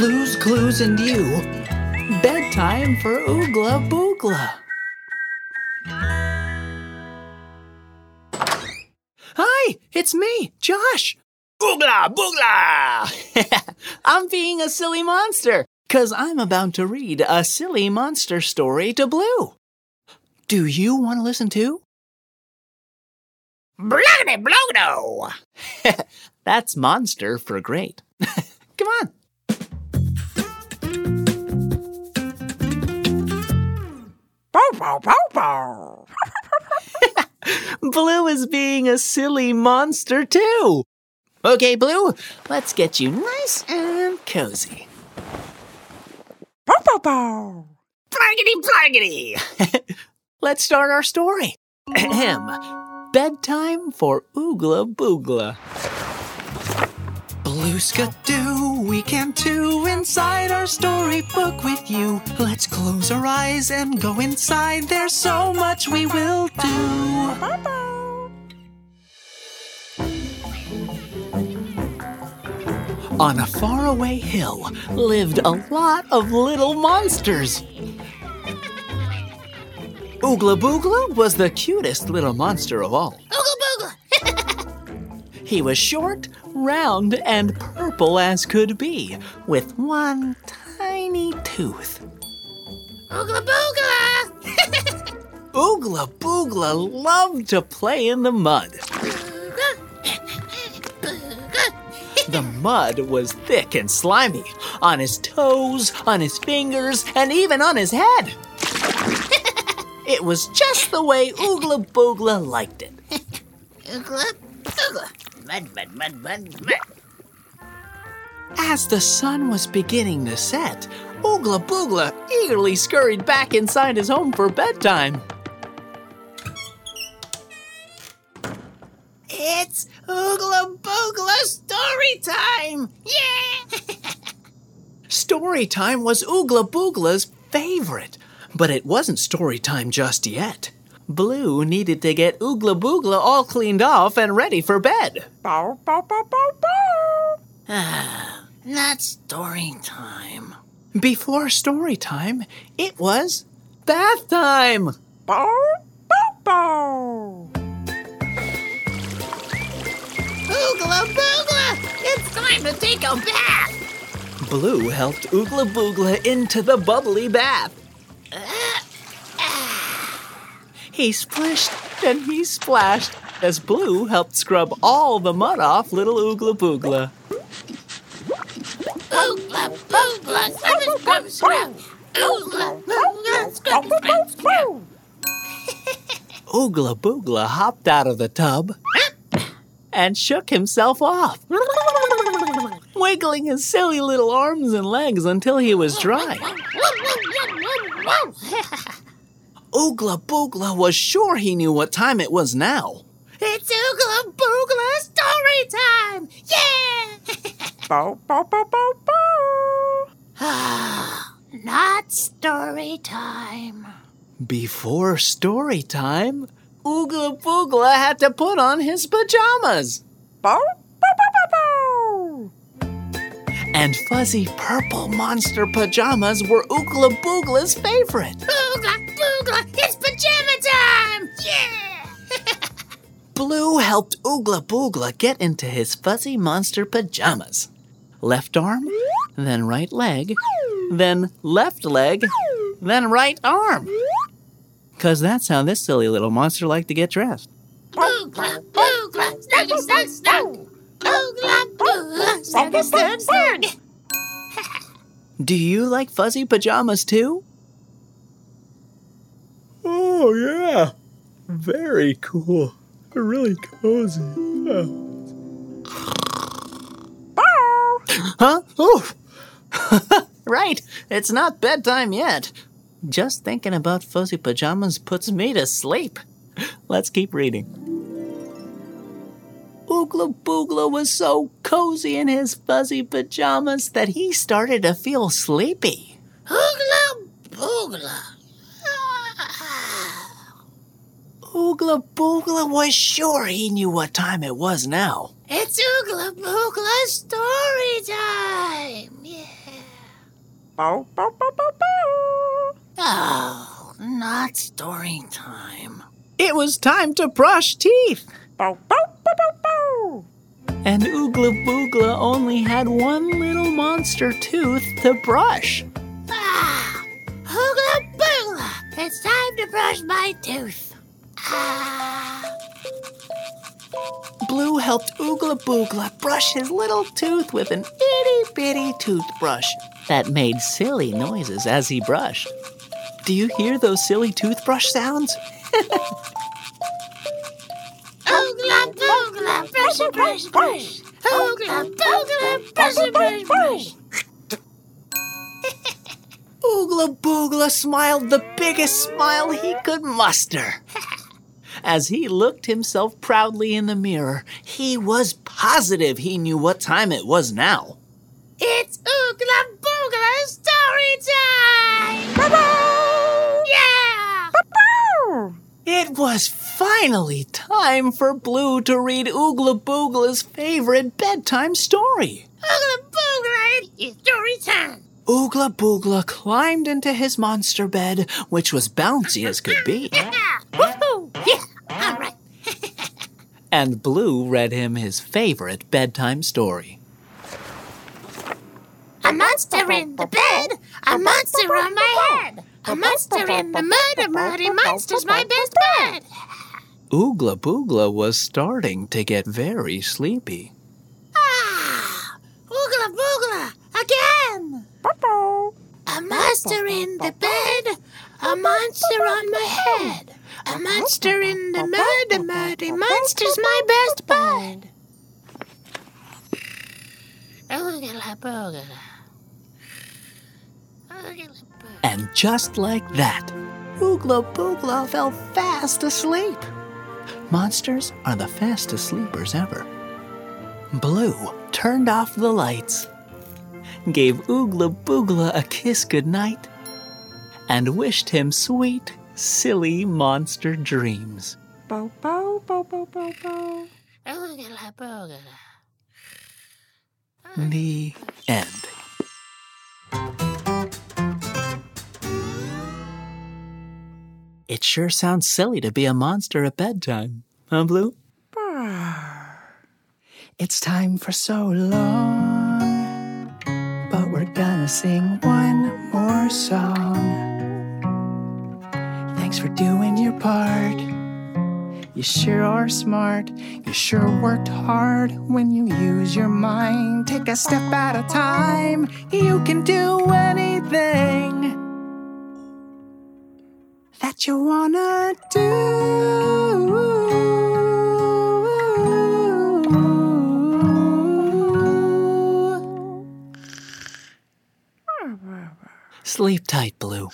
Blue's, Clues, and you. Bedtime for Oogla Boogla. Hi, it's me, Josh. Oogla Boogla! I'm being a silly monster, because I'm about to read a silly monster story to Blue. Do you want to listen too? Bloggity blogdo! That's monster for great. Bow, bow, bow, bow. Blue is being a silly monster too. Okay, Blue, let's get you nice and cozy. Bow, bow, bow. Bloggity bloggity! Let's start our story. Ahem. Bedtime for Oogla Boogla. Blue Skidoo, we can too inside our storybook with you. Let's close our eyes and go inside. There's so much we will do. On a faraway hill lived a lot of little monsters. Oogla Boogla was the cutest little monster of all. Booga! He was short, round, and purple as could be, with one tiny tooth. Ooga booga! Oogla Boogla loved to play in the mud. The mud was thick and slimy on his toes, on his fingers, and even on his head. It was just the way Oogla Boogla liked it. Oogla booga! As the sun was beginning to set, Oogla Boogla eagerly scurried back inside his home for bedtime. It's Oogla Boogla story time! Yeah! Story time was Oogla Boogla's favorite, but it wasn't story time just yet. Blue needed to get Oogla Boogla all cleaned off and ready for bed. bow, bow, bow, bow, bow. Not story time. Before story time, it was bath time. Bow, bow, bow. Oogla Boogla! It's time to take a bath! Blue helped Oogla Boogla into the bubbly bath. He splished and he splashed as Blue helped scrub all the mud off little Oogla Boogla. Oogla Boogla! Scrub, scrub, scrub! Oogla Boogla! Scrub, scrub, scrub! Oogla Boogla hopped out of the tub and shook himself off, wiggling his silly little arms and legs until he was dry. Oogla Boogla was sure he knew what time it was now. It's Oogla Boogla story time! Yeah! Bow, bow, bow, bow, bow. Ah, not story time. Before story time, Oogla Boogla had to put on his pajamas. Bow. And fuzzy purple monster pajamas were Oogla Boogla's favorite. Oogla Boogla! It's pajama time! Yeah! Blue helped Oogla Boogla get into his fuzzy monster pajamas. Left arm, then right leg, then left leg, then right arm. Cause that's how this silly little monster liked to get dressed. Oogla Boogla! Snuggy snug snug! Oogla Boogla! Snuggy snug snug! Do you like fuzzy pajamas too? Oh, yeah. Very cool. Really cozy. Yeah. Huh? Oh! right, it's not bedtime yet. Just thinking about fuzzy pajamas puts me to sleep. Let's keep reading. Oogla Boogla was so cozy in his fuzzy pajamas that he started to feel sleepy. Oogla Boogla! Ah. Oogla Boogla was sure he knew what time it was now. It's Oogla Boogla story time! Yeah! Bow, bow, bow, bow, bow. Oh, not story time. It was time to brush teeth. Bow, bow, bow, bow, bow. And Oogla Boogla only had one little monster tooth to brush. Ah, Hoogla Boogla, it's time to brush my tooth. Ah, Blue helped Oogla Boogla brush his little tooth with an itty bitty toothbrush that made silly noises as he brushed. Do you hear those silly toothbrush sounds? brush and brush, brush. Hoogla Boogla, brush and brush, brush. Oogla Boogla smiled the biggest smile he could muster. As he looked himself proudly in the mirror, he was positive he knew what time it was now. It's It was finally time for Blue to read Oogla Boogla's favorite bedtime story. Oogla Boogla, it's story time! Oogla Boogla climbed into his monster bed, which was bouncy as could be, Yeah! Woohoo! Yeah! All right. and Blue read him his favorite bedtime story. A monster in the bed, a monster on my head, a monster in the mud, a muddy monster's my best bud. Oogla Boogla was starting to get very sleepy. Ah! Oogla boogla! Again! A monster in the bed, a monster on my head, a monster in the mud, a muddy monster's my best bud. Oogla boogla. Oogla boogla. And just like that, Oogla Boogla fell fast asleep. Monsters are the fastest sleepers ever. Blue turned off the lights, gave Oogla Boogla a kiss goodnight, and wished him sweet, silly monster dreams. Bow, bow, bow, bow, bow, bow. Oogla boogla. The end. It sure sounds silly to be a monster at bedtime, huh, Blue? It's time for so long, but we're gonna sing one more song. Thanks for doing your part. You sure are smart. You sure worked hard when you use your mind. Take a step at a time. You can do anything you wanna do. Sleep tight, Blue.